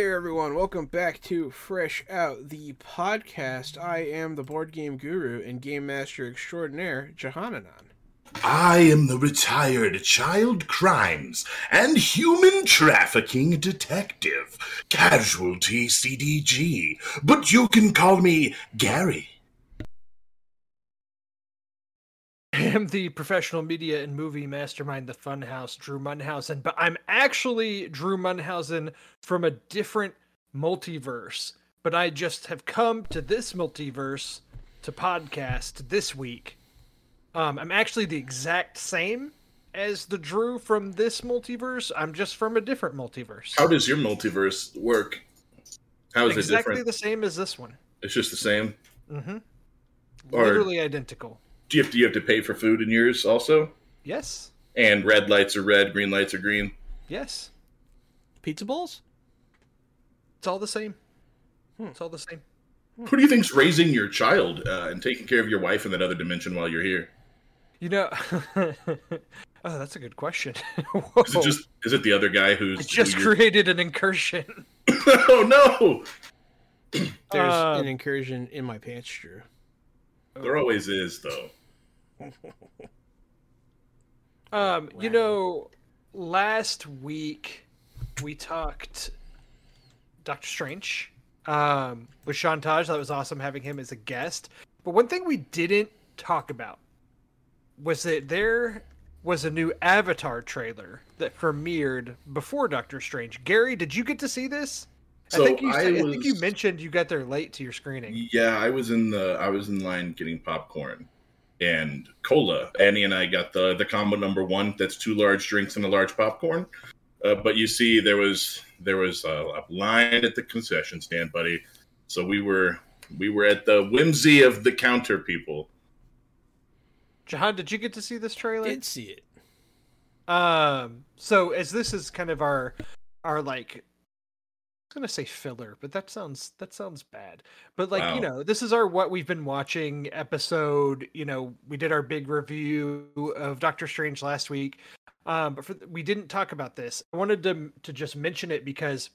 there, everyone. Welcome back to Fresh Out, the podcast. I am the board game guru and game master extraordinaire, Jahananan. I am the retired child crimes and human trafficking detective, Casualty CDG, but you can call me Gary. Am the professional media and movie mastermind, the Funhouse, Drew Munhausen, but I'm actually Drew Munhausen from a different multiverse. But I just have come to this multiverse to podcast this week. Um, I'm actually the exact same as the Drew from this multiverse. I'm just from a different multiverse. How does your multiverse work? How is exactly it different? Exactly the same as this one. It's just the same. Mm-hmm. Or- Literally identical. Do you have to, you have to pay for food in yours also? Yes. And red lights are red, green lights are green. Yes. Pizza bowls? It's all the same. Hmm. It's all the same. Who do you think's raising your child uh, and taking care of your wife in that other dimension while you're here? You know, oh, that's a good question. Is it just is it the other guy who's I just who created an incursion. oh no! There's Uh, an incursion in my pants, Drew. There always is though. Um, you know, last week we talked Doctor Strange um, with Sean Taj. That was awesome having him as a guest. But one thing we didn't talk about was that there was a new Avatar trailer that premiered before Doctor Strange. Gary, did you get to see this? So I think you I said- I think you mentioned you got there late to your screening. Yeah, I was in the I was in line getting popcorn and cola. Annie and I got the the combo number one. That's two large drinks and a large popcorn. Uh, but you see, there was there was a, a line at the concession stand, buddy. So we were we were at the whimsy of the counter people. Jahan, did you get to see this trailer? Did see it. Um, so as this is kind of our our like I was gonna say filler, but that sounds that sounds bad. But like, you know, this is our what we've been watching episode. You know, we did our big review of Doctor Strange last week. Um, but for, we didn't talk about this. I wanted to to just mention it because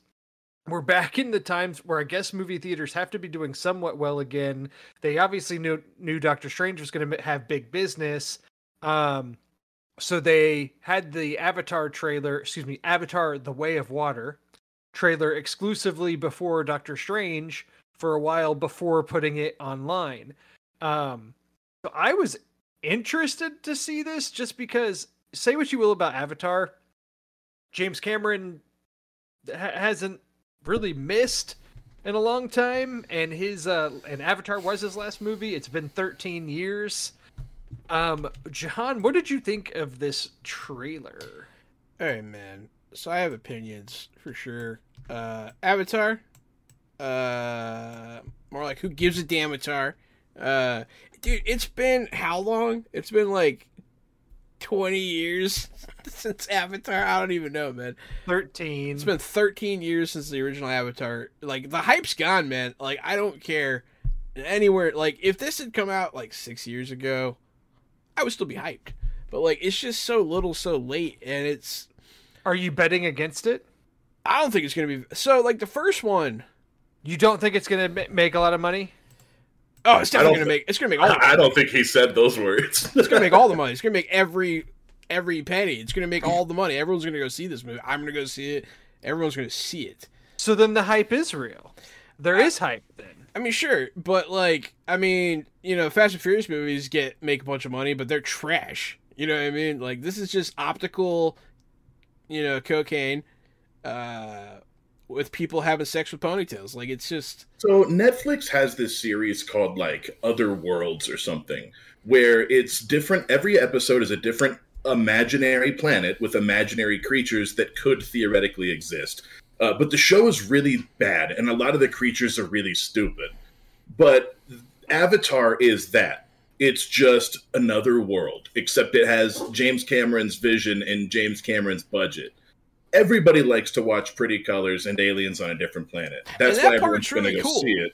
we're back in the times where I guess movie theaters have to be doing somewhat well again. They obviously knew knew Doctor Strange was going to have big business. Um, so they had the Avatar trailer, excuse me, Avatar: The Way of Water trailer exclusively before Doctor Strange for a while before putting it online. Um, so I was interested to see this just because say what you will about Avatar, James Cameron ha- hasn't really missed in a long time and his uh and Avatar was his last movie. It's been 13 years. Um what did you think of this trailer? Hey, man. So I have opinions for sure. Uh, Avatar. Uh, more like who gives a damn Avatar? Uh, dude, it's been how long? It's been like twenty years since Avatar. I don't even know, man. 13. It's been 13 years since the original Avatar. Like the hype's gone, man. Like I don't care anywhere. Like if this had come out like six years ago, I would still be hyped. But like it's just so little, so late, and it's Are you betting against it? I don't think it's gonna be so. Like the first one, You don't think it's going to make a lot of money? oh, it's definitely gonna thi- make. It's gonna make all. The I, I don't think he said those words. It's gonna make all the money. It's gonna make every every penny. It's gonna make all the money. Everyone's gonna go see this movie. I'm gonna go see it. Everyone's gonna see it. So then the hype is real. There is hype then. I mean, sure, but like, I mean, you know, Fast and Furious movies get make a bunch of money, but they're trash. You know what I mean? Like, this is just optical, you know, cocaine, uh, with people having sex with ponytails. Like, it's just So Netflix has this series called like Other Worlds or something, where it's different. Every episode is a different imaginary planet with imaginary creatures that could theoretically exist. Uh, but the show is really bad, and a lot of the creatures are really stupid. But Avatar is that. It's just another world, except it has James Cameron's vision and James Cameron's budget. Everybody likes to watch pretty colors and aliens on a different planet. That's that why everyone's part's going to go cool. see it.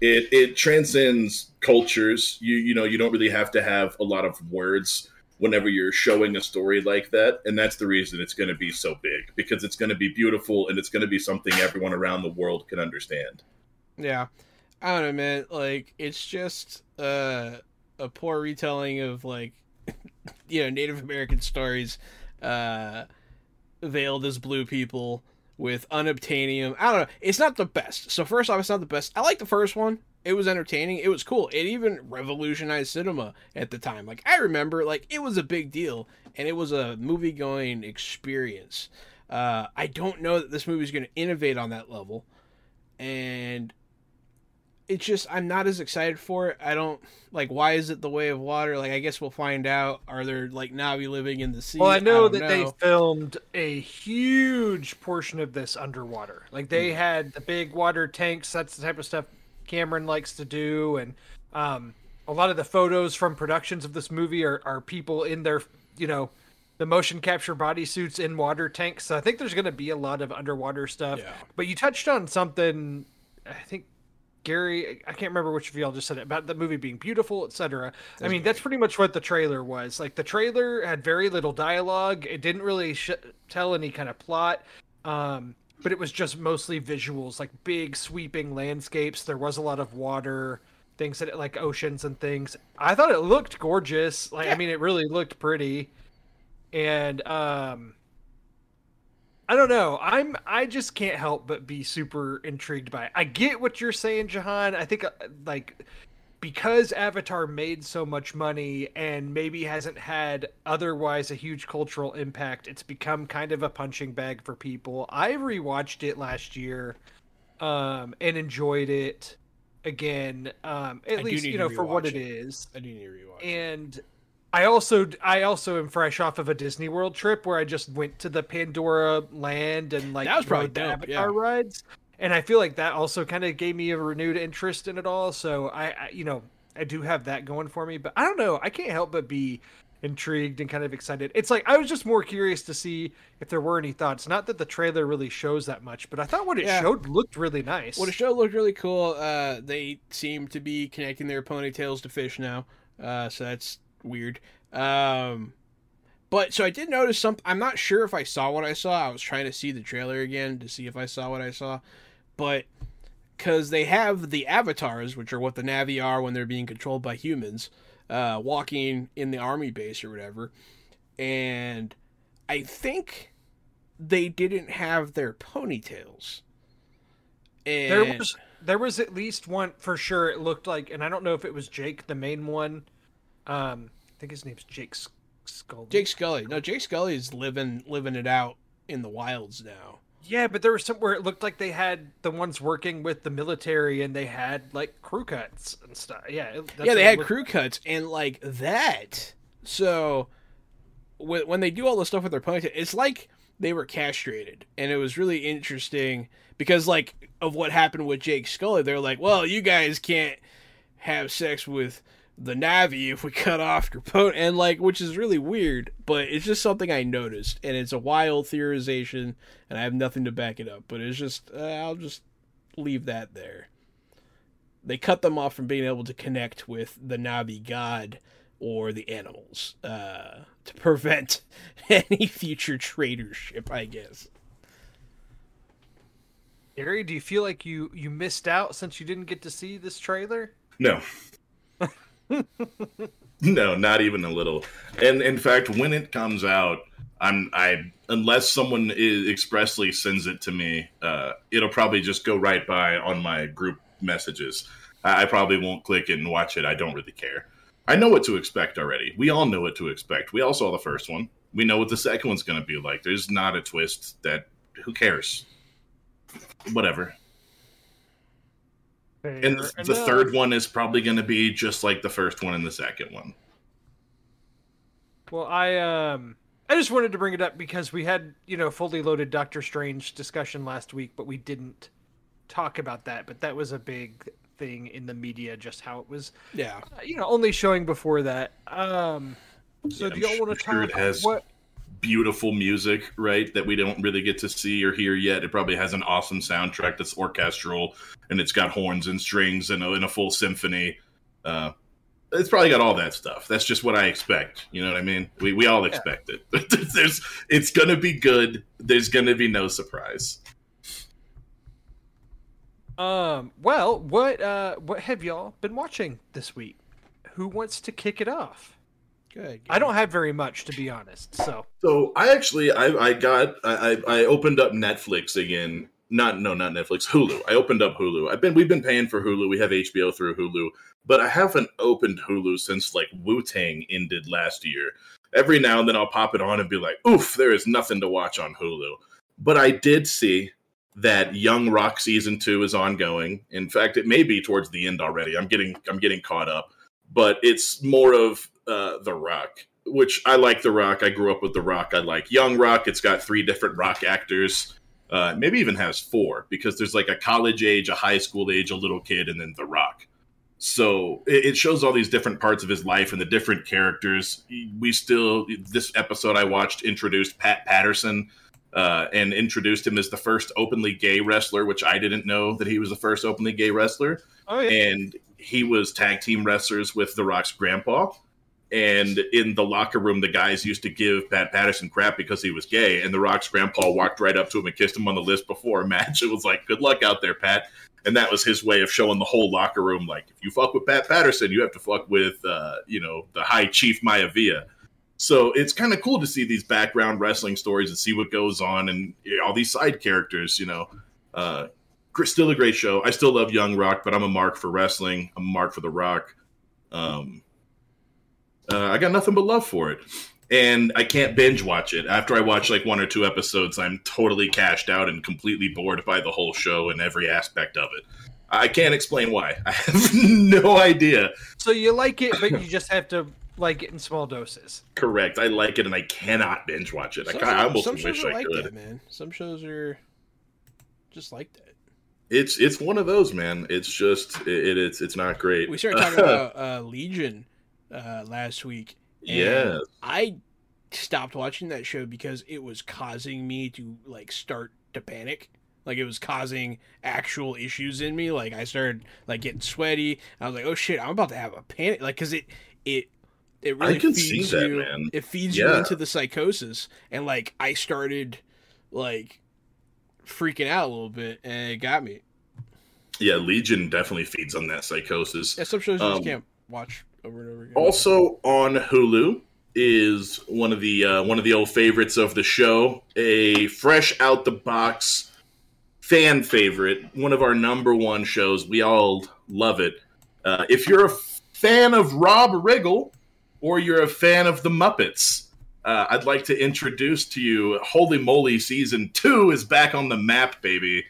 It it transcends cultures. You you know you don't really have to have a lot of words whenever you're showing a story like that. And that's the reason it's going to be so big because it's going to be beautiful and it's going to be something everyone around the world can understand. Yeah. I don't know, man. Like, it's just uh, a poor retelling of, like, you know, Native American stories uh, veiled as blue people with unobtainium. I don't know. It's not the best. So, first off, it's not the best. I like the first one it was entertaining. It was cool. It even revolutionized cinema at the time. Like I remember, like it was a big deal, and it was a movie going experience. Uh, I don't know that this movie is going to innovate on that level, and it's just I'm not as excited for it. I don't like why is it the way of water? Like I guess we'll find out. Are there like Na'vi living in the sea? Well, I know I that know. they filmed a huge portion of this underwater. Like they mm. had the big water tanks. That's the type of stuff Cameron likes to do, and um, a lot of the photos from productions of this movie are, are people in their, you know, the motion capture bodysuits in water tanks. So I think there's going to be a lot of underwater stuff. Yeah. But you touched on something, I think Gary, I can't remember which of y'all just said it about the movie being beautiful, etc. I mean, that's pretty much what the trailer was. Like the trailer had very little dialogue. It didn't really sh- tell any kind of plot. Um, but it was just mostly visuals, like big sweeping landscapes. There was a lot of water, things that like oceans and things. I thought it looked gorgeous. Like yeah. I mean, it really looked pretty, and um, I don't know. I'm I just can't help but be super intrigued by it. I get what you're saying, Jahan. I think uh, like because Avatar made so much money and maybe hasn't had otherwise a huge cultural impact, it's become kind of a punching bag for people. I rewatched it last year um, and enjoyed it again, um, at I least you know for what it, it is. I do need to rewatch. And I also I also am fresh off of a Disney World trip where I just went to the Pandora land and like that was probably the dope, Avatar yeah. rides and I feel like that also kind of gave me a renewed interest in it all. So I, I, you know, I do have that going for me. But I don't know, I can't help but be intrigued and kind of excited. It's like I was just more curious to see if there were any thoughts. Not that the trailer really shows that much, but I thought what it yeah. showed looked really nice. What it showed looked really cool. Uh, they seem to be connecting their ponytails to fish now, uh, so that's weird. Um, but so I did notice something. I'm not sure if I saw what I saw. I was trying to see the trailer again to see if I saw what I saw but because they have the avatars, which are what the Na'vi are when they're being controlled by humans, uh, walking in the army base or whatever, and I think they didn't have their ponytails. And... There was there was at least one for sure. It looked like, and I don't know if it was Jake, the main one. Um, I think his name's Jake Scully. Jake Scully. No, Jake Scully is living living it out in the wilds now. Yeah, but there was some where it looked like they had the ones working with the military and they had like crew cuts and stuff. Yeah, yeah, they had crew cuts and like that. So when they do all the stuff with their ponytail, it's like they were castrated, and it was really interesting because like of what happened with Jake Scully. They're like, well, you guys can't have sex with the Na'vi if we cut off your boat, and like, which is really weird, but it's just something I noticed, and it's a wild theorization, and I have nothing to back it up. But it's just, uh, I'll just leave that there. They cut them off from being able to connect with the Na'vi god or the animals uh, to prevent any future tradership, I guess. Gary, do you feel like you you missed out since you didn't get to see this trailer? No. no, not even a little. And in fact, when it comes out, I'm I unless someone expressly sends it to me, uh, it'll probably just go right by on my group messages. I, I probably won't click it and watch it. I don't really care. I know what to expect already. We all know what to expect. We all saw the first one. We know what the second one's going to be like. There's not a twist that who cares. Whatever. Fair and the, the third one is probably going to be just like the first one and the second one. Well, I um I just wanted to bring it up because we had, you know, fully loaded Doctor Strange discussion last week, but we didn't talk about that, but that was a big thing in the media just how it was yeah. uh, you know only showing before that. Um so yeah, do y'all want to sure talk it has what beautiful music, right? That we don't really get to see or hear yet. It probably has an awesome soundtrack that's orchestral and it's got horns and strings and a, and a full symphony. Uh, it's probably got all that stuff. That's just what I expect. You know what I mean? We we all expect it. There's it's gonna be good. There's gonna be no surprise. Um. Well, what uh, what have y'all been watching this week? Who wants to kick it off? Good. I don't have very much to be honest. So So I actually I I got I I I opened up Netflix again. Not no not Netflix Hulu. I opened up Hulu. I've been we've been paying for Hulu. We have HBO through Hulu, but I haven't opened Hulu since like Wu Tang ended last year. Every now and then I'll pop it on and be like, "Oof, there is nothing to watch on Hulu." But I did see that Young Rock season two is ongoing. In fact, it may be towards the end already. I'm getting I'm getting caught up, but it's more of uh, the Rock, which I like. The Rock. I grew up with the Rock. I like Young Rock. It's got three different Rock actors. Uh, maybe even has four because there's like a college age, a high school age, a little kid, and then the Rock. So it, it shows all these different parts of his life and the different characters. We still this episode I watched introduced Pat Patterson uh, and introduced him as the first openly gay wrestler, which I didn't know that he was the first openly gay wrestler. oh yeah, And he was tag team wrestlers with The Rock's grandpa. And in the locker room, the guys used to give Pat Patterson crap because he was gay. And The Rock's grandpa walked right up to him and kissed him on the lips before a match. It was like, good luck out there, Pat. And that was his way of showing the whole locker room, like, if you fuck with Pat Patterson, you have to fuck with, uh, you know, the High Chief Maivia. So it's kind of cool to see these background wrestling stories and see what goes on and you know, all these side characters, you know. Uh, still a great show. I still love Young Rock, but I'm a mark for wrestling. I'm a mark for The Rock. Um, uh, I got nothing but love for it. And I can't binge watch it. After I watch like one or two episodes, I'm totally cashed out and completely bored by the whole show and every aspect of it. I can't explain why. I have no idea. so you like it, but you just have to like it in small doses. Correct. I like it and I cannot binge watch it. I, Some, kinda, I almost some shows wish are I like could. that, man. Some shows are just like that. It's it's one of those, man. It's just it, it's it's not great. We started talking about uh, Legion uh, last week. Yes. I stopped watching that show because it was causing me to like start to panic. Like it was causing actual issues in me. Like I started like getting sweaty. I was like, "Oh shit, I'm about to have a panic." Like because it it it really can see feeds that, you. man. It feeds you into the psychosis, and like I started like freaking out a little bit, and it got me. Yeah, Legion definitely feeds on that psychosis. Yeah, some shows you Um, just can't watch over and over again. Also on Hulu is one of the uh, one of the old favorites of the show, a fresh out the box fan favorite, one of our number one shows. We all love it. Uh, if you're a fan of Rob Riggle or you're a fan of the Muppets, uh, I'd like to introduce to you Holey Moley season two is back on the map, baby.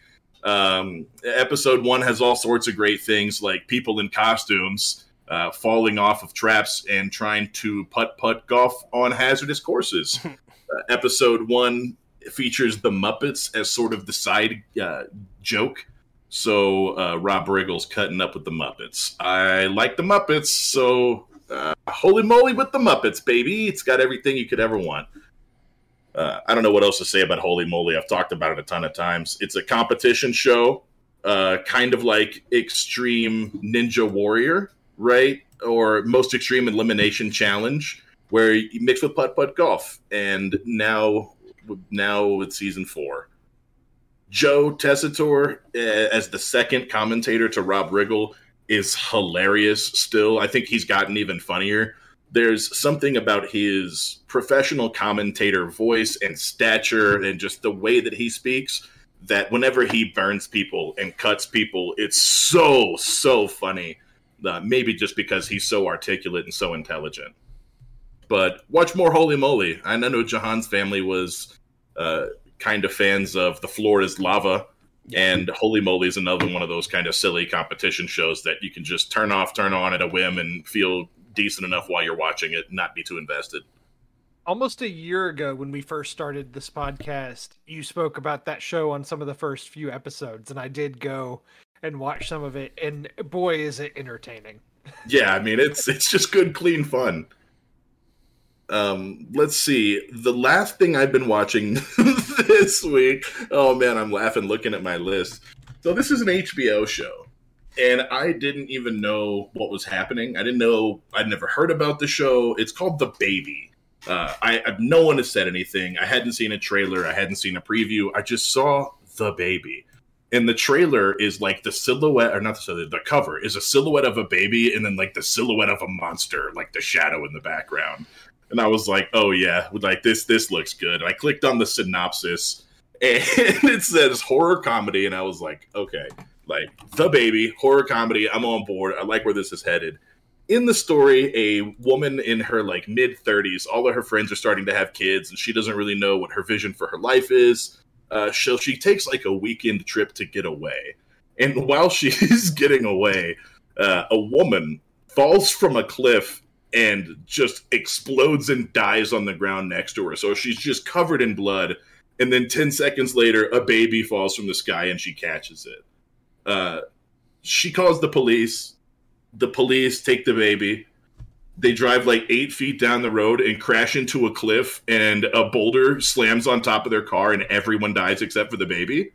Um, episode one has all sorts of great things like people in costumes uh, falling off of traps and trying to putt putt golf on hazardous courses. uh, episode one features the Muppets as sort of the side uh, joke. So uh, Rob Riggle's cutting up with the Muppets. I like the Muppets, so uh, holy moly with the Muppets, baby! It's got everything you could ever want. Uh, I don't know what else to say about Holey Moley. I've talked about it a ton of times. It's a competition show, uh, kind of like Extreme Ninja Warrior, right? Or Most Extreme Elimination Challenge, where you mix with putt putt golf. And now, now with season four, Joe Tessitore uh, as the second commentator to Rob Riggle is hilarious. Still, I think he's gotten even funnier. There's something about his professional commentator voice and stature, and just the way that he speaks that whenever he burns people and cuts people, it's so so funny. Uh, maybe just because he's so articulate and so intelligent. But watch more Holey Moley. I know Jahan's family was uh, kind of fans of The Floor is Lava, and Holey Moley is another one of those kind of silly competition shows that you can just turn off, turn on at a whim, and feel decent enough while you're watching it, not be too invested. Almost a year ago, when we first started this podcast, you spoke about that show on some of the first few episodes, and I did go and watch some of it, and boy, is it entertaining. Yeah, I mean it's it's just good, clean fun. Um, let's see. The last thing I've been watching this week. Oh man, I'm laughing looking at my list. So this is an HBO show, and I didn't even know what was happening. I didn't know. I'd never heard about the show. It's called The Baby. Uh, I, I no one has said anything. I hadn't seen a trailer. I hadn't seen a preview. I just saw The Baby, and the trailer is like the silhouette, or not the. The cover is a silhouette of a baby, and then like the silhouette of a monster, like the shadow in the background. And I was like, "Oh yeah, like this. This looks good." And I clicked on the synopsis, and it says horror comedy, and I was like, "Okay." like the baby horror comedy i'm on board i like where this is headed in the story a woman in her like mid 30s all of her friends are starting to have kids and she doesn't really know what her vision for her life is uh, so she takes like a weekend trip to get away and while she's getting away uh, a woman falls from a cliff and just explodes and dies on the ground next to her so she's just covered in blood and then 10 seconds later a baby falls from the sky and she catches it uh, she calls the police. The police take the baby. They drive like eight feet down the road and crash into a cliff, and a boulder slams on top of their car, and everyone dies except for the baby.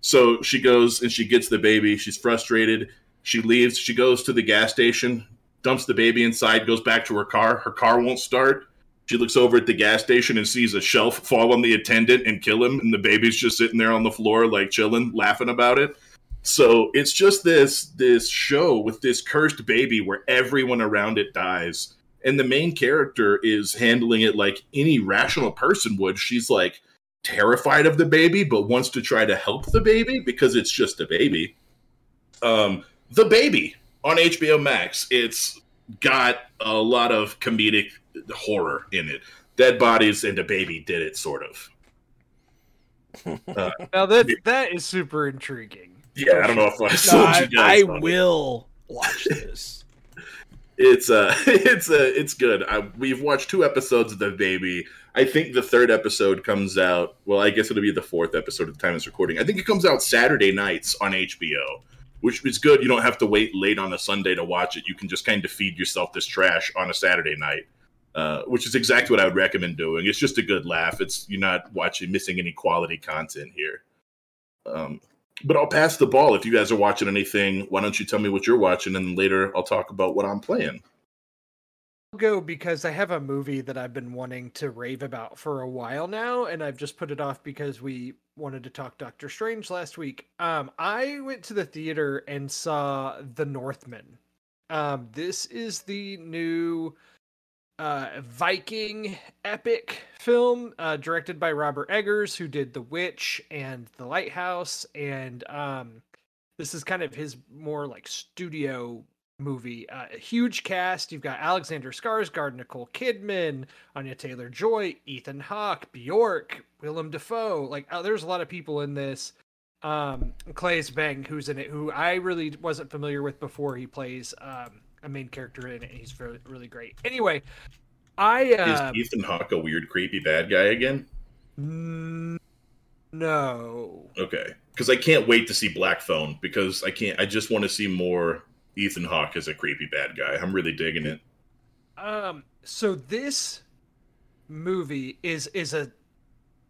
So she goes and she gets the baby. She's frustrated. She leaves. She goes to the gas station, dumps the baby inside, goes back to her car. Her car won't start. She looks over at the gas station and sees a shelf fall on the attendant and kill him, and the baby's just sitting there on the floor, like chilling, laughing about it. So it's just this this show with this cursed baby where everyone around it dies. And the main character is handling it like any rational person would. She's like terrified of the baby, but wants to try to help the baby because it's just a baby. Um, the baby on HBO Max. It's got a lot of comedic horror in it. Dead bodies and a baby did it, sort of. Uh, now that that is super intriguing. Yeah, I don't know if I told no, you guys. I, I will watch this. it's uh it's uh it's good. I, we've watched two episodes of the baby. I think the third episode comes out. Well, I guess it'll be the fourth episode at the time it's recording. I think it comes out Saturday nights on HBO, which is good. You don't have to wait late on a Sunday to watch it. You can just kind of feed yourself this trash on a Saturday night, uh, which is exactly what I would recommend doing. It's just a good laugh. It's you're not watching missing any quality content here. Um, but I'll pass the ball. If you guys are watching anything, why don't you tell me what you're watching, and later I'll talk about what I'm playing. I'll go because I have a movie that I've been wanting to rave about for a while now, and I've just put it off because we wanted to talk Doctor Strange last week. Um, I went to the theater and saw The Northman. Um, this is the new uh, Viking epic film uh, directed by Robert Eggers, who did The Witch and The Lighthouse. And um, this is kind of his more like studio movie. Uh, a huge cast. You've got Alexander Skarsgård, Nicole Kidman, Anya Taylor Joy, Ethan Hawke, Bjork, Willem Dafoe. Like, uh, there's a lot of people in this. Um, Claes Bang, who's in it, who I really wasn't familiar with before. He plays um, a main character in it. He's really, really great. Anyway, I uh, is Ethan Hawke a weird, creepy bad guy again? No. Okay, because I can't wait to see Black Phone because I can't. I just want to see more Ethan Hawke as a creepy bad guy. I'm really digging it. Um. So this movie is is a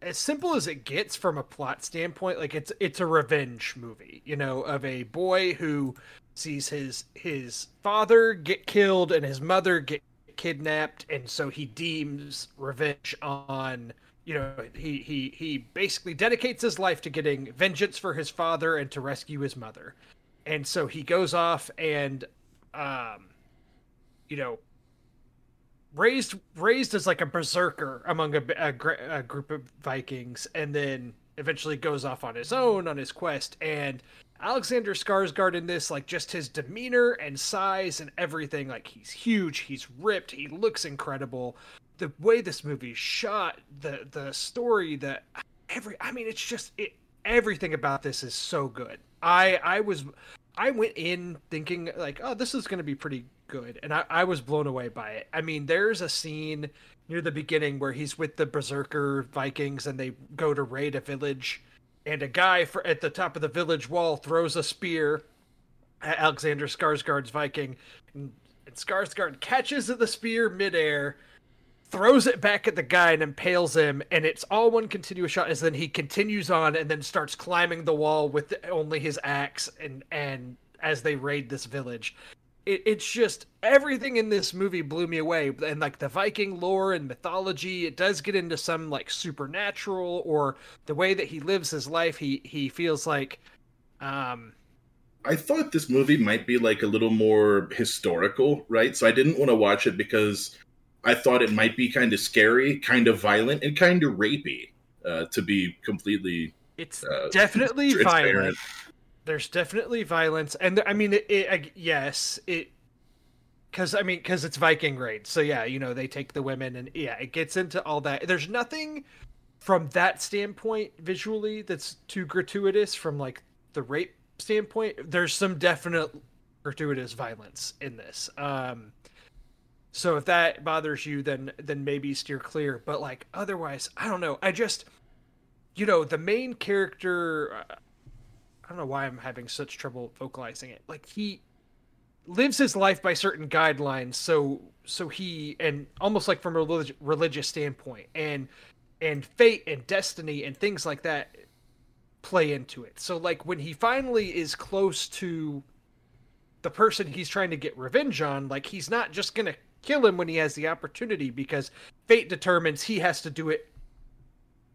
as simple as it gets from a plot standpoint like it's it's a revenge movie you know of a boy who sees his his father get killed and his mother get kidnapped and so he deems revenge on you know he he he basically dedicates his life to getting vengeance for his father and to rescue his mother. And so he goes off and um you know raised raised as like a berserker among a, a, a, group of Vikings, and then eventually goes off on his own on his quest. And Alexander Skarsgård in this, like just his demeanor and size and everything, like he's huge, he's ripped, he looks incredible. The way this movie shot, the the story, the every, I mean, it's just it. Everything about this is so good. I I was I went in thinking like, oh, this is going to be pretty good, and I, I was blown away by it. I mean, there's a scene near the beginning where he's with the Berserker Vikings and they go to raid a village, and a guy for, at the top of the village wall throws a spear at Alexander Skarsgård's Viking, and, and Skarsgård catches the spear midair, throws it back at the guy and impales him, and it's all one continuous shot. As then he continues on and then starts climbing the wall with only his axe, and and as they raid this village. It, it's just everything in this movie blew me away, and like the Viking lore and mythology, it does get into some like supernatural or the way that he lives his life. He he feels like, um, I thought this movie might be like a little more historical, right? So I didn't want to watch it because I thought it might be kind of scary, kind of violent, and kind of rapey. Uh, to be completely, it's Uh, definitely violent. There's definitely violence, and I mean, it, it I, yes, it because I mean, because it's Viking raid, so yeah, you know, they take the women, and yeah, it gets into all that. There's nothing from that standpoint visually that's too gratuitous from like the rape standpoint. There's some definite gratuitous violence in this. Um, so if that bothers you, then then maybe steer clear. But like otherwise, I don't know. I just, you know, the main character. I don't know why I'm having such trouble vocalizing it. Like he lives his life by certain guidelines, so so he and almost like from a relig- religious standpoint, and and fate and destiny and things like that play into it. So like when he finally is close to the person he's trying to get revenge on, like he's not just gonna kill him when he has the opportunity because fate determines he has to do it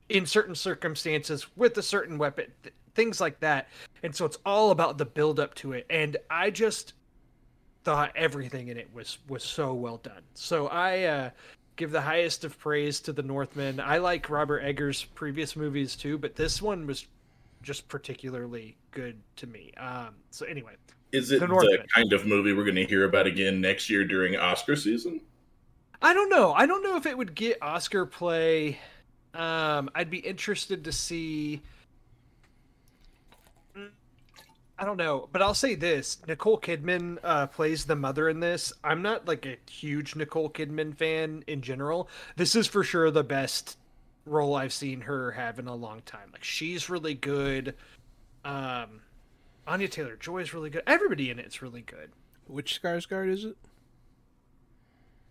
in certain circumstances with a certain weapon, things like that. And so it's all about the build up to it. And I just thought everything in it was was so well done. So I uh give the highest of praise to the Northman. I like Robert Eggers' previous movies too, but this one was just particularly good to me. Um so anyway, is it The the, kind of movie we're going to hear about again next year during Oscar season? I don't know. I don't know if it would get Oscar play. Um, I'd be interested to see. I don't know, but I'll say this: Nicole Kidman uh, plays the mother in this. I'm not like a huge Nicole Kidman fan in general. This is for sure the best role I've seen her have in a long time. Like she's really good. Um, Anya Taylor Joy is really good. Everybody in it's really good. Which Skarsgård is it?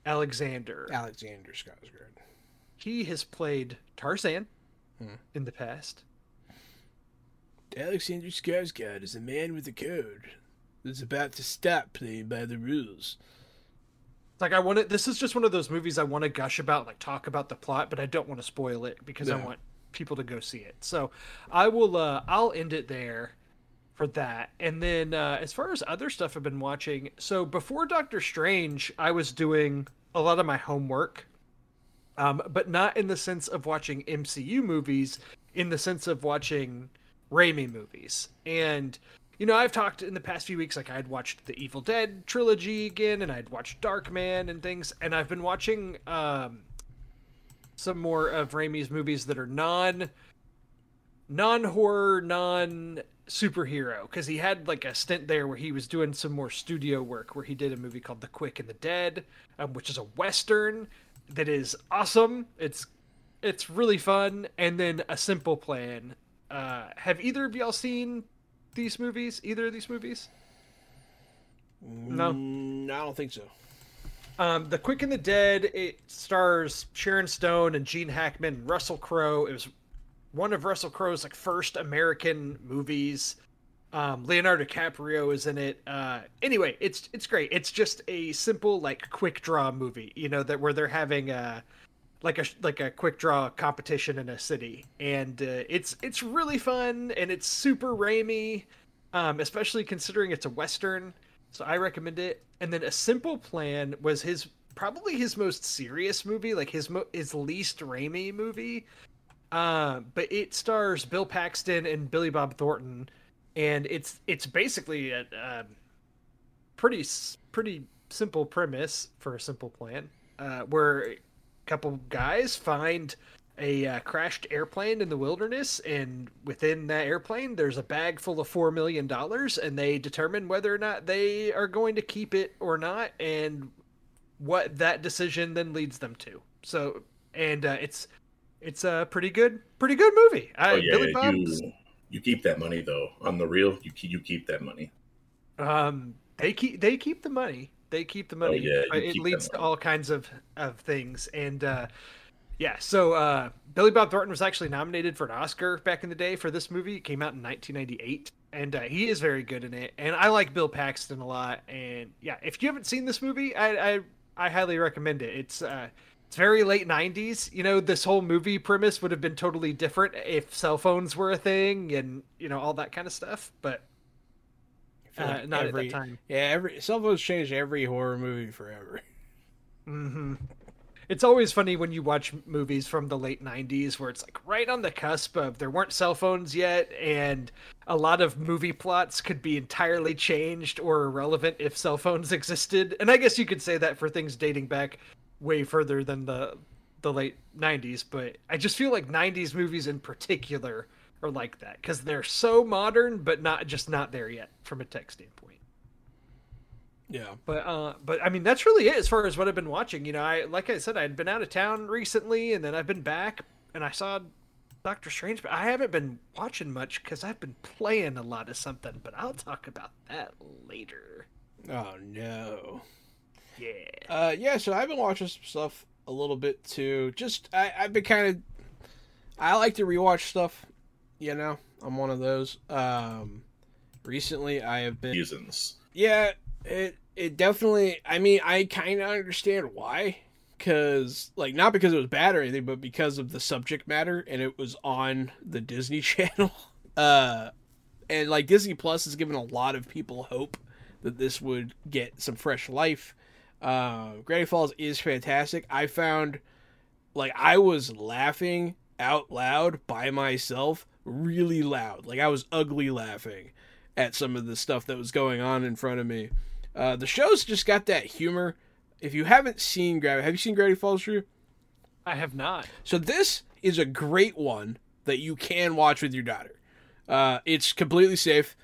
Alexander. Alexander Skarsgård. he has played Tarzan Hmm. in the past. Alexander Skarsgård is a man with a code that's about to stop playing by the rules. Like I want to. This is just one of those movies I want to gush about, like talk about the plot, but I don't want to spoil it because I want people to go see it. So I will. uh I'll end it there for that. And then uh as far as other stuff I've been watching, so before Doctor Strange, I was doing a lot of my homework, um, but not in the sense of watching MCU movies, in the sense of watching Raimi movies. And you know, I've talked in the past few weeks, like I'd watched the Evil Dead trilogy again, and I'd watched Darkman and things, and I've been watching um, some more of Raimi's movies that are non non horror, non superhero, because he had like a stint there where he was doing some more studio work, where he did a movie called The Quick and the Dead, um, which is a western that is awesome. It's it's really fun, and then A Simple Plan. Uh, have either of y'all seen these movies? Either of these movies? No. Mm, I don't think so. Um, the Quick and the Dead. It stars Sharon Stone and Gene Hackman, Russell Crowe. It was one of Russell Crowe's like first American movies. Um, Leonardo DiCaprio is in it. Uh, anyway, it's it's great. It's just a simple like quick draw movie. You know that where they're having a like a like a quick draw competition in a city, and uh, it's it's really fun and it's super Raimi, um, especially considering it's a western. So I recommend it. And then a simple plan was his probably his most serious movie, like his mo- his least Raimi movie. Um, but it stars Bill Paxton and Billy Bob Thornton, and it's it's basically a, um pretty pretty simple premise for a simple plan, uh, where a couple guys find a uh, crashed airplane in the wilderness, and within that airplane, there's a bag full of four million dollars, and they determine whether or not they are going to keep it or not, and what that decision then leads them to. So, and uh, it's it's a pretty good pretty good movie. I, Oh yeah, Billy you you keep that money though. On the real, you keep, you keep that money. Um, they keep they keep the money. They keep the money. Oh, yeah, it leads to all kinds of of things, and uh, yeah. So uh, Billy Bob Thornton was actually nominated for an Oscar back in the day for this movie. It came out in 1998. and uh, he is very good in it. And I like Bill Paxton a lot. And yeah, if you haven't seen this movie, I I, I highly recommend it. It's uh, it's very late '90s. You know, this whole movie premise would have been totally different if cell phones were a thing, and you know all that kind of stuff. But uh, like not every, at that time. Yeah, every cell phones changed every horror movie forever. Mm-hmm it's always funny when you watch movies from the late 90s where it's like right on the cusp of there weren't cell phones yet and a lot of movie plots could be entirely changed or irrelevant if cell phones existed and i guess you could say that for things dating back way further than the the late 90s but i just feel like 90s movies in particular are like that because they're so modern but not just not there yet from a tech standpoint yeah. But uh but I mean that's really it as far as what I've been watching. You know, I like I said I'd been out of town recently and then I've been back and I saw Doctor Strange, but I haven't been watching much cuz I've been playing a lot of something, but I'll talk about that later. Oh no. Yeah. Uh yeah, so I've been watching some stuff a little bit too. Just I I've been kind of I like to rewatch stuff, you know. I'm one of those. Um recently I have been seasons. Yeah, it it definitely. I mean, I kind of understand why, because like not because it was bad or anything, but because of the subject matter, and it was on the Disney Channel. Uh, and like Disney Plus has given a lot of people hope that this would get some fresh life. Uh, Gravity Falls is fantastic. I found like I was laughing out loud by myself, really loud. Like I was ugly laughing at some of the stuff that was going on in front of me. Uh, the show's just got that humor. If you haven't seen Gravity, have you seen Gravity Falls, Drew? I have not. So this is a great one that you can watch with your daughter. Uh, it's completely safe.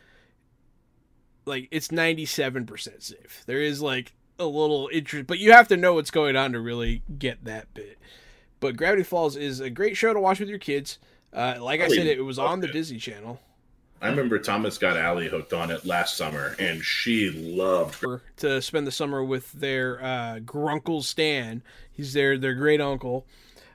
Like it's ninety seven percent safe. There is like a little interest, but you have to know what's going on to really get that bit. But Gravity Falls is a great show to watch with your kids. Uh, like I said, it was on the Disney Channel. I remember Thomas got Allie hooked on it last summer, and she loved her. to spend the summer with their uh, grunkle Stan. He's their their great uncle.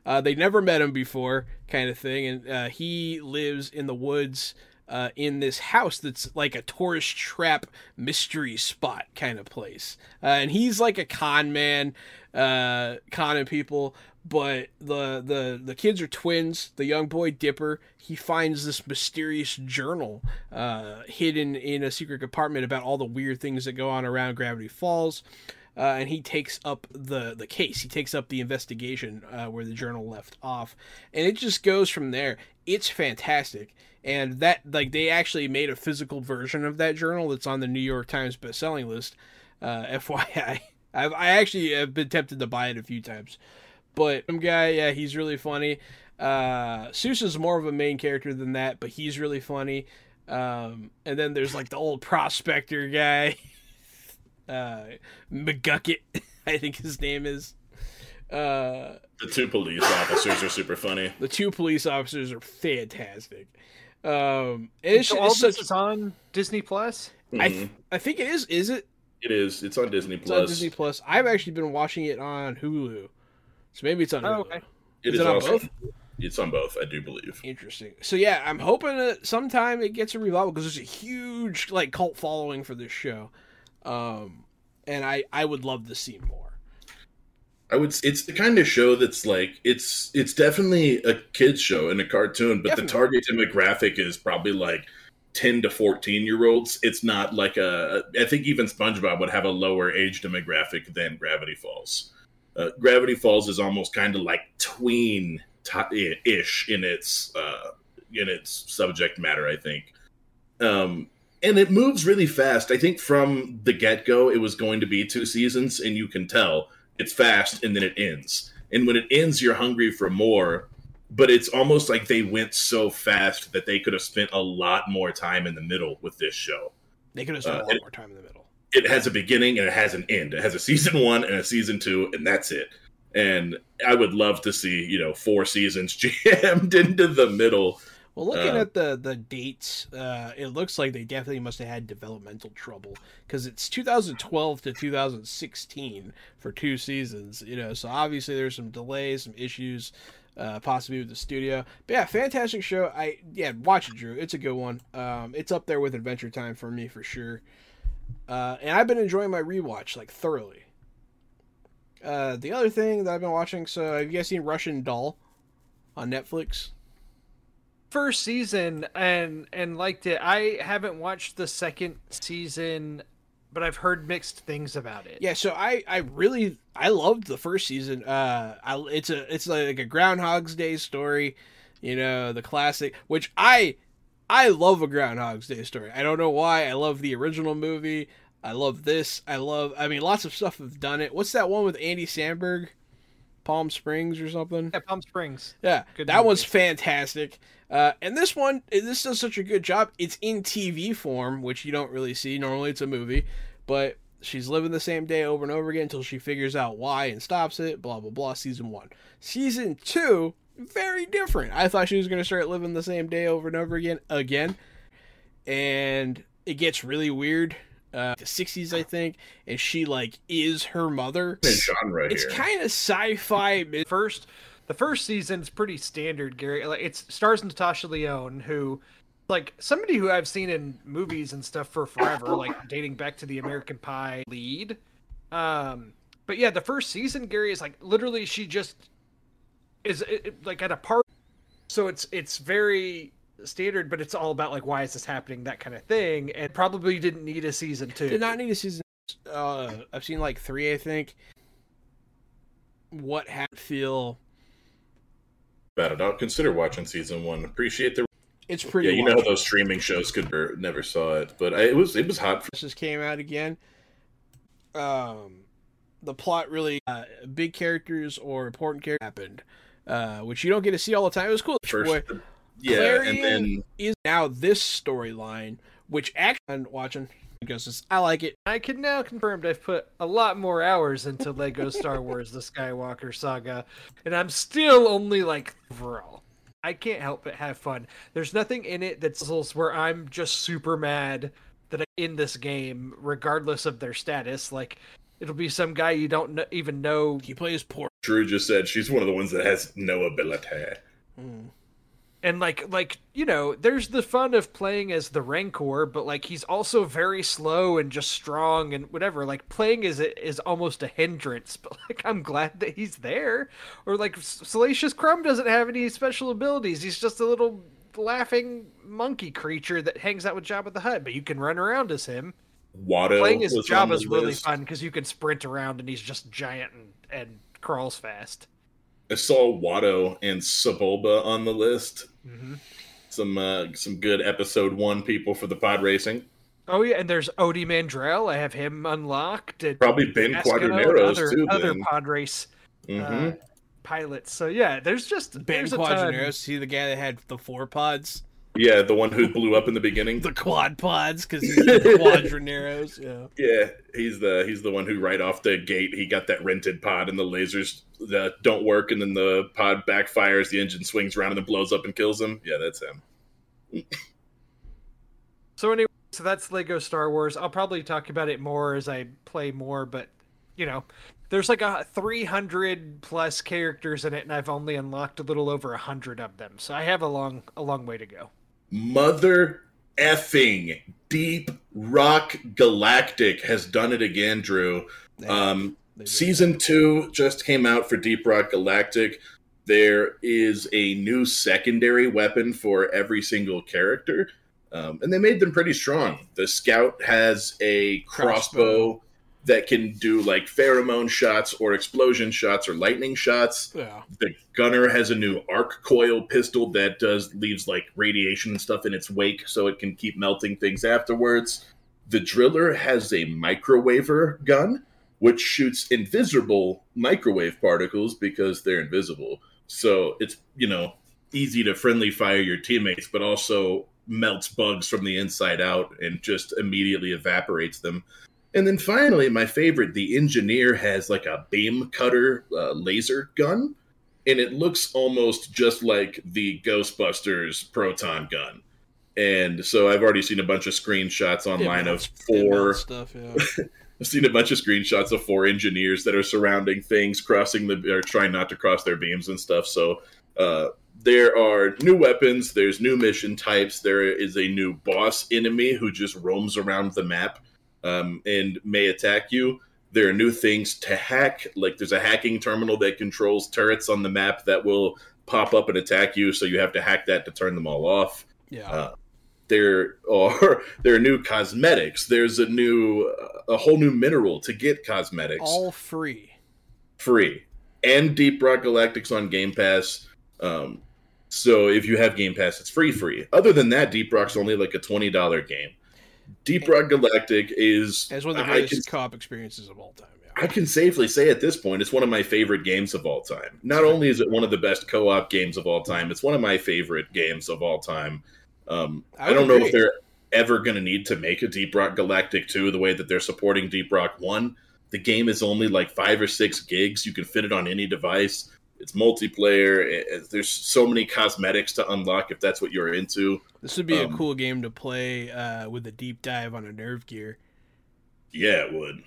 Uh, they never met him before, kind of thing, and uh, he lives in the woods uh, in this house that's like a tourist trap mystery spot kind of place. Uh, and he's like a con man, uh, conning people, but the the the kids are twins. The young boy Dipper he finds this mysterious journal uh, hidden in a secret compartment about all the weird things that go on around Gravity Falls. Uh, and he takes up the the case. He takes up the investigation uh, where the journal left off, and it just goes from there. It's fantastic, and that like they actually made a physical version of that journal that's on the New York Times bestselling list. Uh, FYI, I've I actually have been tempted to buy it a few times. But some guy, yeah, he's really funny. Uh, Soos is more of a main character than that, but he's really funny. Um, and then there's like the old prospector guy, uh, McGucket, I think his name is. Uh, the two police officers are super funny. The two police officers are fantastic. Um, and it's, so all it's this is on Disney Plus. Mm-hmm. I th- I think it is. Is it? It is. It's on Disney Plus. It's on Disney Plus. I've actually been watching it on Hulu. So maybe it's on. Oh, okay. It is, is it on also, both. It's on both, I do believe. Interesting. So yeah, I'm hoping that sometime it gets a revival because there's a huge like cult following for this show, um, and I I would love to see more. I would. It's the kind of show that's like it's it's definitely a kids show and a cartoon, but definitely. the target demographic is probably like 10 to 14 year olds it's not like a i think even spongebob would have a lower age demographic than gravity falls uh, Gravity Falls is almost kind of like tween ish in its uh, in its subject matter. I think, um, and it moves really fast. I think from the get go, it was going to be two seasons, and you can tell it's fast, and then it ends. And when it ends, you're hungry for more. But it's almost like they went so fast that they could have spent a lot more time in the middle with this show. They could have spent uh, a lot more time in the middle it has a beginning and it has an end. It has a season one and a season two, and that's it. And I would love to see, you know, four seasons jammed into the middle Well, looking Uh, at the the dates, uh, it looks like they definitely must have had developmental trouble because it's 2012 to 2016 for two seasons. You know, so obviously there's some delays, some issues, uh, possibly with the studio. But yeah, fantastic show. I yeah, watch it, Drew. It's a good one. Um, it's up there with Adventure Time for me for sure. Uh, and I've been enjoying my rewatch like thoroughly. Uh, the other thing that I've been watching, so have you guys seen Russian Doll on Netflix? First season and and liked it. I haven't watched the second season, but I've heard mixed things about it. Yeah, so I I really I loved the first season. Uh, I it's a it's like a Groundhog's Day story, you know, the classic, which I I love a Groundhog's Day story. I don't know why. I love the original movie. I love this. I love. I mean, lots of stuff have done it. What's that one with Andy Samberg? Palm Springs or something. Yeah, Palm Springs. Yeah, Good that movie. one's fantastic. Uh, and this one, this does such a good job. It's in TV form, which you don't really see. Normally, it's a movie, but she's living the same day over and over again until she figures out why and stops it. Blah blah blah. Season one, season two, very different. I thought she was gonna start living the same day over and over again, again, and it gets really weird. Uh, the '60s, I think, and she like is her mother. Genre It's kind of sci-fi. First, the first season is pretty standard, Gary. Like it stars Natasha Lyonne, who, like somebody who I've seen in movies and stuff for forever, like dating back to the American Pie lead. Um, but yeah, the first season, Gary is like literally she just is it, it- like at a park. So it's it's very standard, but it's all about like why is this happening, that kind of thing, and probably didn't need a season two. Did not need a season. Uh, I've seen like three, I think. What had feel? Bad at all. Consider watching season one. Appreciate the. It's pretty. yeah, you know how those streaming shows could never saw it, but I, it was it was hot. For, This just came out again. Um, the plot really uh, big characters or important characters happened, uh, which you don't get to see all the time. It was cool. first, Boy, yeah, Clarion and then is now this storyline, which actually I'm watching. Goes, I like it. I can now confirm I've put a lot more hours into Lego Star Wars: The Skywalker Saga, and I'm still only like overall. I can't help but have fun. There's nothing in it that's where I'm just super mad that I'm in this game, regardless of their status. Like, it'll be some guy you don't kn- even know. He plays poor. Drew just said she's one of the ones that has no ability. Mm. And like, like you know, there's the fun of playing as the Rancor, but like he's also very slow and just strong and whatever. Like playing as it is almost a hindrance, but like I'm glad that he's there. Or like Salacious Crumb doesn't have any special abilities. He's just a little laughing monkey creature that hangs out with Jabba the Hutt, but you can run around as him. Watto Playing as was is really list. fun because you can sprint around and he's just giant and, and crawls fast. I saw Watto and Sebulba on the list. hmm Some uh, some good episode one people for the pod racing. Oh yeah, and there's Ody Mandrell. I have him unlocked. And Probably Ben Gasco and Quadinaros other, too. Other Ben. pod race hmm uh, pilots. So yeah, there's just Ben there's a ton. Quadinaros, see the guy that had the four pods, yeah, the one who blew up in the beginning. the quad pods, because he's the Quadinaros. Yeah. Yeah, he's the he's the one who right off the gate he got that rented pod and the lasers that don't work and then the pod backfires, the engine swings around and then blows up and kills him. Yeah, that's him. So anyway, so that's Lego Star Wars. I'll probably talk about it more as I play more, but you know, there's like a 300 plus characters in it, and I've only unlocked a little over a hundred of them. So I have a long a long way to go. Mother effing Deep Rock Galactic has done it again, Drew. Um, season two just came out for Deep Rock Galactic. There is a new secondary weapon for every single character, um, and they made them pretty strong. The Scout has a crossbow, Crossbow. That can do like pheromone shots or explosion shots or lightning shots. yeah. The gunner has a new arc coil pistol that does leaves like radiation and stuff in its wake, so it can keep melting things afterwards. The driller has a microwaver gun, which shoots invisible microwave particles because they're invisible. So it's you know easy to friendly fire your teammates, but also melts bugs from the inside out and just immediately evaporates them. And then finally, my favorite, the engineer has like a beam cutter uh, laser gun and it looks almost just like the Ghostbusters proton gun. And so I've already seen a bunch of screenshots online of four stuff. Yeah. I've seen a bunch of screenshots of four engineers that are surrounding things, crossing the or trying not to cross their beams and stuff. So uh, there are new weapons. There's new mission types. There is a new boss enemy who just roams around the map um, and may attack you. There are new things to hack. Like there's a hacking terminal that controls turrets on the map that will pop up and attack you. So you have to hack that to turn them all off. Yeah. Uh, there are there are new cosmetics. There's a new a whole new mineral to get cosmetics All free. free, and Deep Rock Galactic's on Game Pass. Um, so if you have Game Pass, it's free free. Other than that, Deep Rock's only like a twenty dollar game. Deep Rock Galactic is As one of the greatest can, co-op experiences of all time. Yeah. I can safely say at this point it's one of my favorite games of all time. Not only is it one of the best co-op games of all time, it's one of my favorite games of all time. Um, I I, don't know if they're ever going to need to make a Deep Rock Galactic 2 the way that they're supporting Deep Rock 1. The game is only like five or six gigs. You can fit it on any device. It's multiplayer. It- it- there's so many cosmetics to unlock if that's what you're into. This would be a Um, cool game to play uh, with a deep dive on a nerve gear. Yeah, it would.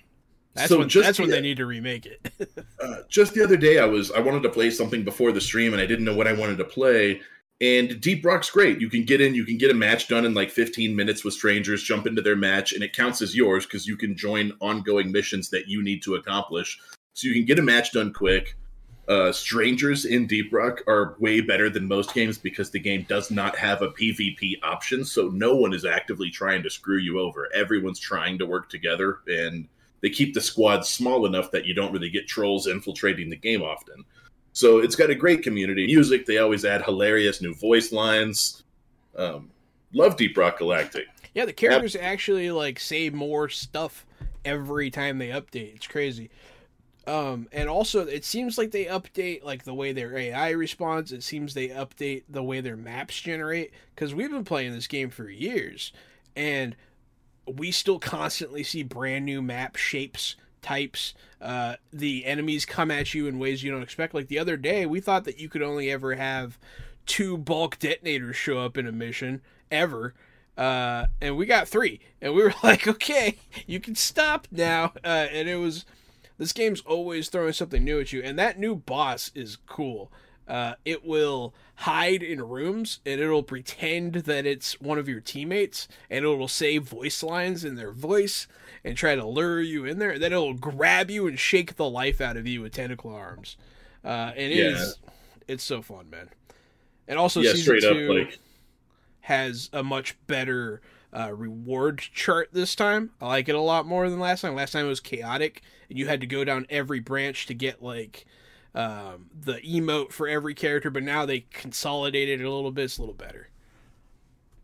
That's So when just that's when they need to remake it. Uh, just the other day, I was I wanted to play something before the stream, and I didn't know what I wanted to play. And Deep Rock's great. You can get in, you can get a match done in like 15 minutes with strangers, jump into their match, and it counts as yours because you can join ongoing missions that you need to accomplish. So you can get a match done quick. Uh, strangers in Deep Rock are way better than most games because the game does not have a PvP option. So no one is actively trying to screw you over. Everyone's trying to work together, and they keep the squad small enough that you don't really get trolls infiltrating the game often. So it's got a great community. Music, they always add hilarious new voice lines. Um, love Deep Rock Galactic. yeah, the characters actually like say more stuff every time they update. It's crazy. Um, and also, it seems like they update like the way their AI responds. It seems they update the way their maps generate because we've been playing this game for years, and we still constantly see brand new map shapes, types. Uh, the enemies come at you in ways you don't expect. Like the other day, we thought that you could only ever have two bulk detonators show up in a mission ever. Uh, and we got three, and we were like, okay, you can stop now. Uh, and it was this game's always throwing something new at you, and that new boss is cool. Uh, it will hide in rooms and it'll pretend that it's one of your teammates and it'll say voice lines in their voice and try to lure you in there. And then it'll grab you and shake the life out of you with tentacle arms. Uh, and it Yeah. is- it's so fun, man. And also, yeah, season straight up, two like has a much better uh, reward chart this time. I like it a lot more than last time. Last time it was chaotic, and you had to go down every branch to get like um, the emote for every character. But now they consolidated it a little bit. It's a little better.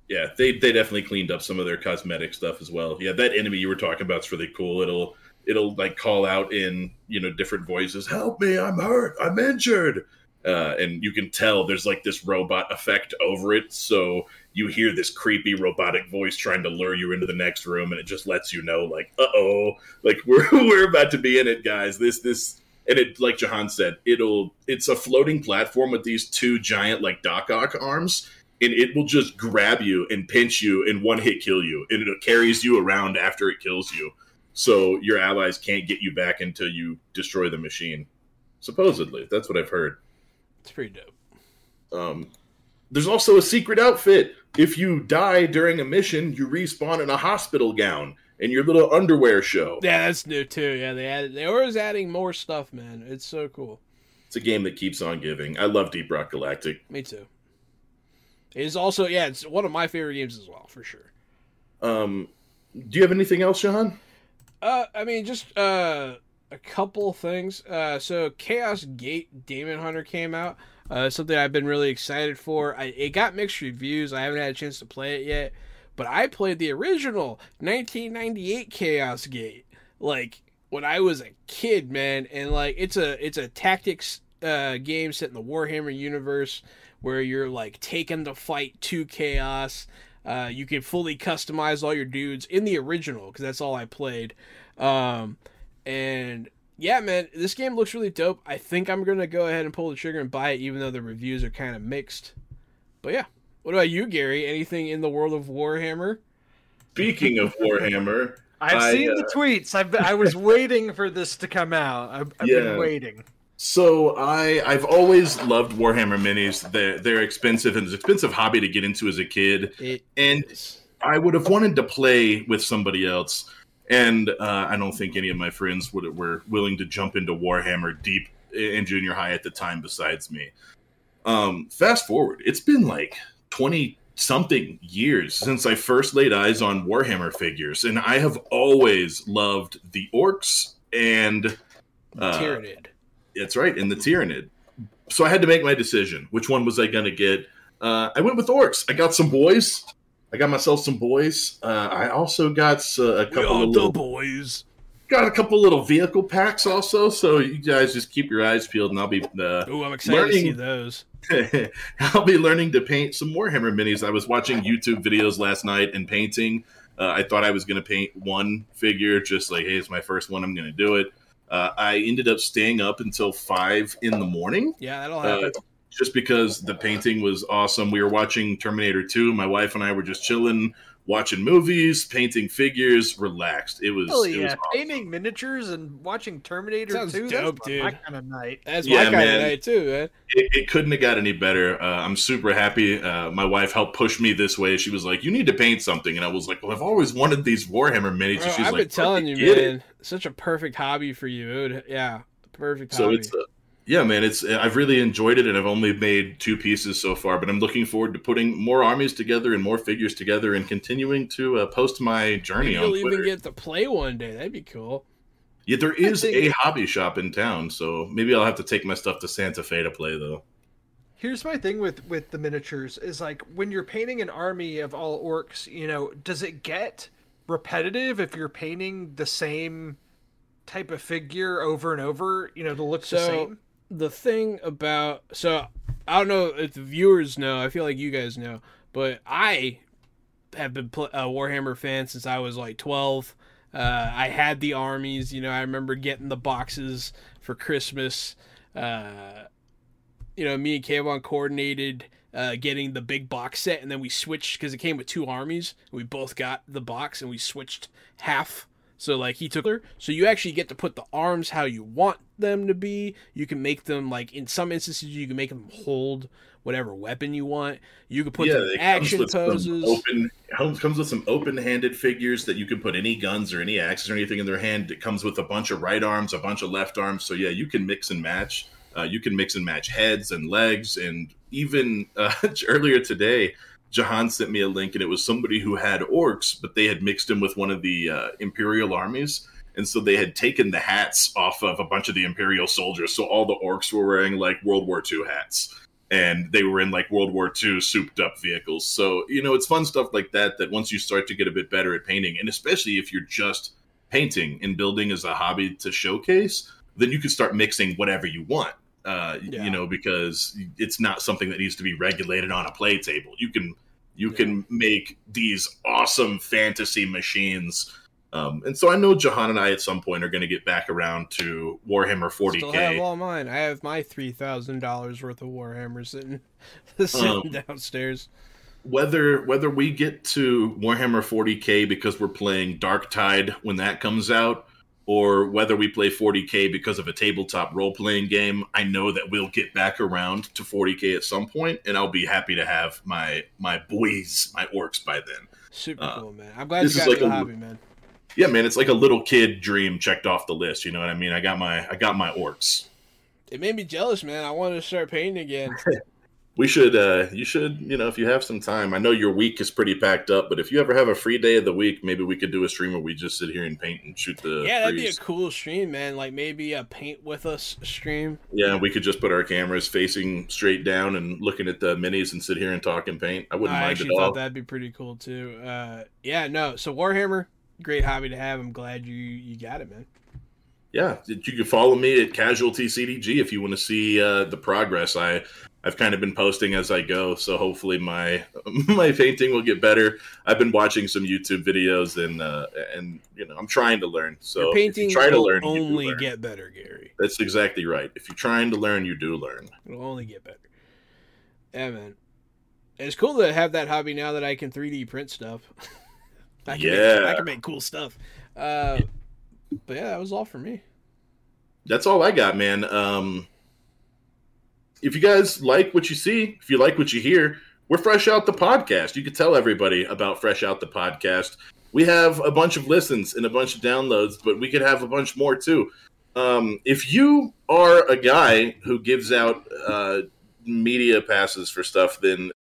yeah, they they definitely cleaned up some of their cosmetic stuff as well. Yeah, that enemy you were talking about is really cool. It'll it'll like call out in you know different voices, "Help me! I'm hurt! I'm injured!" Uh, and you can tell there's like this robot effect over it, so you hear this creepy robotic voice trying to lure you into the next room, and it just lets you know, like, "Uh oh, like we're we're about to be in it, guys." This this and it like Jahan said, it'll it's a floating platform with these two giant like Doc Ock arms and it will just grab you and pinch you and one hit kill you and it carries you around after it kills you. So your allies can't get you back until you destroy the machine supposedly. That's what i've heard It's pretty dope. um, there's also a secret outfit if you die during a mission you respawn in a hospital gown and your little underwear show Yeah, that's new too. Yeah, they added. They always adding more stuff, man. It's so cool. it's a game that keeps on giving i love deep rock galactic Me too. It is also yeah, it's one of my favorite games as well, for sure. um, do you have anything else Sean? Uh, I mean, just uh, a couple things. Uh, so Chaos Gate Demon Hunter came out. Uh, something I've been really excited for. I, it got mixed reviews. I haven't had a chance to play it yet, but I played the original 1998 Chaos Gate like when I was a kid, man. And like it's a it's a tactics uh, game set in the Warhammer universe where you're like taking the fight to chaos. Uh, you can fully customize all your dudes in the original because that's all I played. Um, and yeah, man, this game looks really dope. I think I'm gonna go ahead and pull the trigger and buy it, even though the reviews are kind of mixed. But yeah, what about you, Gary? Anything in the world of Warhammer? Speaking of Warhammer, I've I, seen uh, the tweets. I've been, I was waiting for this to come out. I've, I've Yeah. been waiting. So I I've always loved Warhammer minis. They're they're expensive and it's an expensive hobby to get into as a kid. It And is. I would have wanted to play with somebody else, and uh, I don't think any of my friends would were willing to jump into Warhammer deep in junior high at the time. Besides me, um, fast forward, it's been like twenty something years since I first laid eyes on Warhammer figures, and I have always loved the orcs and uh, Tyranid. that's right, in the Tyranid. So I had to make my decision. Which one was I going to get? Uh, I went with orcs. I got some boys. I got myself some boys. Uh, I also got uh, a couple of little, boys. got a couple little vehicle packs also. So you guys just keep your eyes peeled, and I'll be uh, I'm excited to see Learning- those. I'll be learning to paint some Warhammer minis. I was watching YouTube videos last night and painting. Uh, I thought I was going to paint one figure, just like, hey, it's my first one. I'm going to do it. Uh, I ended up staying up until five in the morning Yeah, that'll uh, happen. Just because the painting was awesome. We were watching Terminator 2. My wife and I were just chilling, watching movies, painting figures, relaxed. It was, Hell it was awesome. Painting miniatures and watching Terminator Sounds 2. dope, that's dude. my kind of night. That's yeah, my kind man. of night too, man. it, it couldn't have got any better. Uh, I'm super happy. Uh, my wife helped push me this way. She was like, "You need to paint something," and I was like, "Well, I've always wanted these Warhammer minis." Bro, and she's I've like, been telling you, "Get it." man. Such a perfect hobby for you. It would, yeah, perfect So hobby. it's uh, yeah, man. It's I've really enjoyed it, and I've only made two pieces so far. But I'm looking forward to putting more armies together and more figures together, and continuing to uh, post my journey Maybe on you'll Twitter. even get to play one day. That'd be cool. yeah, there is a hobby shop in town, so maybe I'll have to take my stuff to Santa Fe to play though. Here's my thing with with the miniatures is like when you're painting an army of all orcs, you know, does it get repetitive if you're painting the same type of figure over and over, you know, to look the same? The thing about so I don't know if the viewers know. I feel like you guys know, but I have been pl- a Warhammer fan since I was like twelve. Uh, I had the armies. You know, I remember getting the boxes for Christmas. Uh, you know, me and Kayvon coordinated uh, getting the big box set, and then we switched because it came with two armies. We both got the box, and we switched half. So like he took her. So you actually get to put the arms how you want them to be. You can make them like in some instances you can make them hold whatever weapon you want. You can put them in action comes with some poses. Open comes with some open-handed figures that you can put any guns or any axes or anything in their hand. It comes with a bunch of right arms, a bunch of left arms. So yeah, you can mix and match. Uh, you can mix and match heads and legs, and even uh, earlier today, Jahan sent me a link, and it was somebody who had orcs, but they had mixed them with one of the uh, imperial armies. And so they had taken the hats off of a bunch of the imperial soldiers. So all the orcs were wearing like World War II hats and they were in like World War II souped up vehicles. So, you know, it's fun stuff like that that once you start to get a bit better at painting, and especially if you're just painting and building as a hobby to showcase, then you can start mixing whatever you want. Uh, Yeah. you know, because it's not something that needs to be regulated on a play table. You can you can make these awesome fantasy machines. Um, and so I know Jahan and I at some point are going to get back around to Warhammer 40k. Still have all mine. I have my three thousand dollars worth of Warhammer sitting, sitting Um, downstairs. whether whether we get to Warhammer 40k because we're playing Dark Tide when that comes out, or whether we play 40k because of a tabletop role playing game, I know that we'll get back around to 40k at some point, and I'll be happy to have my my boys, my orcs by then. Super uh, cool, man. I'm glad you got like the a- hobby, man. Yeah, man, it's like a little kid dream checked off the list. You know what I mean? I got my I got my orcs. It made me jealous, man. I wanted to start painting again. We should, uh, you should, you know, if you have some time. I know your week is pretty packed up, but if you ever have a free day of the week, maybe we could do a stream where we just sit here and paint and shoot the. yeah, that'd be a cool stream, man. Like maybe a paint with us stream. Yeah, we could just put our cameras facing straight down and looking at the minis and sit here and talk and paint. I wouldn't I mind at all. thought that'd be pretty cool too. Uh, yeah, no. So Warhammer, great hobby to have. I'm glad you you got it, man. Yeah, you can follow me at Casualty CDG if you want to see uh, the progress. I I've kind of been posting as I go, so hopefully my my painting will get better. I've been watching some YouTube videos and uh, and you know I'm trying to learn. So Your painting try to learn, only learn. get better, Gary. That's exactly right. If you're trying to learn, you do learn. It'll only get better. Yeah, man. It's cool to have that hobby now that I can 3D print stuff. I can Yeah. make, I can make cool stuff. Uh, but yeah, that was all for me. That's all I got, man. Um, if you guys like what you see, if you like what you hear, we're Fresh Out the Podcast. You could tell everybody about Fresh Out the Podcast. We have a bunch of listens and a bunch of downloads, but we could have a bunch more too. Um, if you are a guy who gives out uh, media passes for stuff, then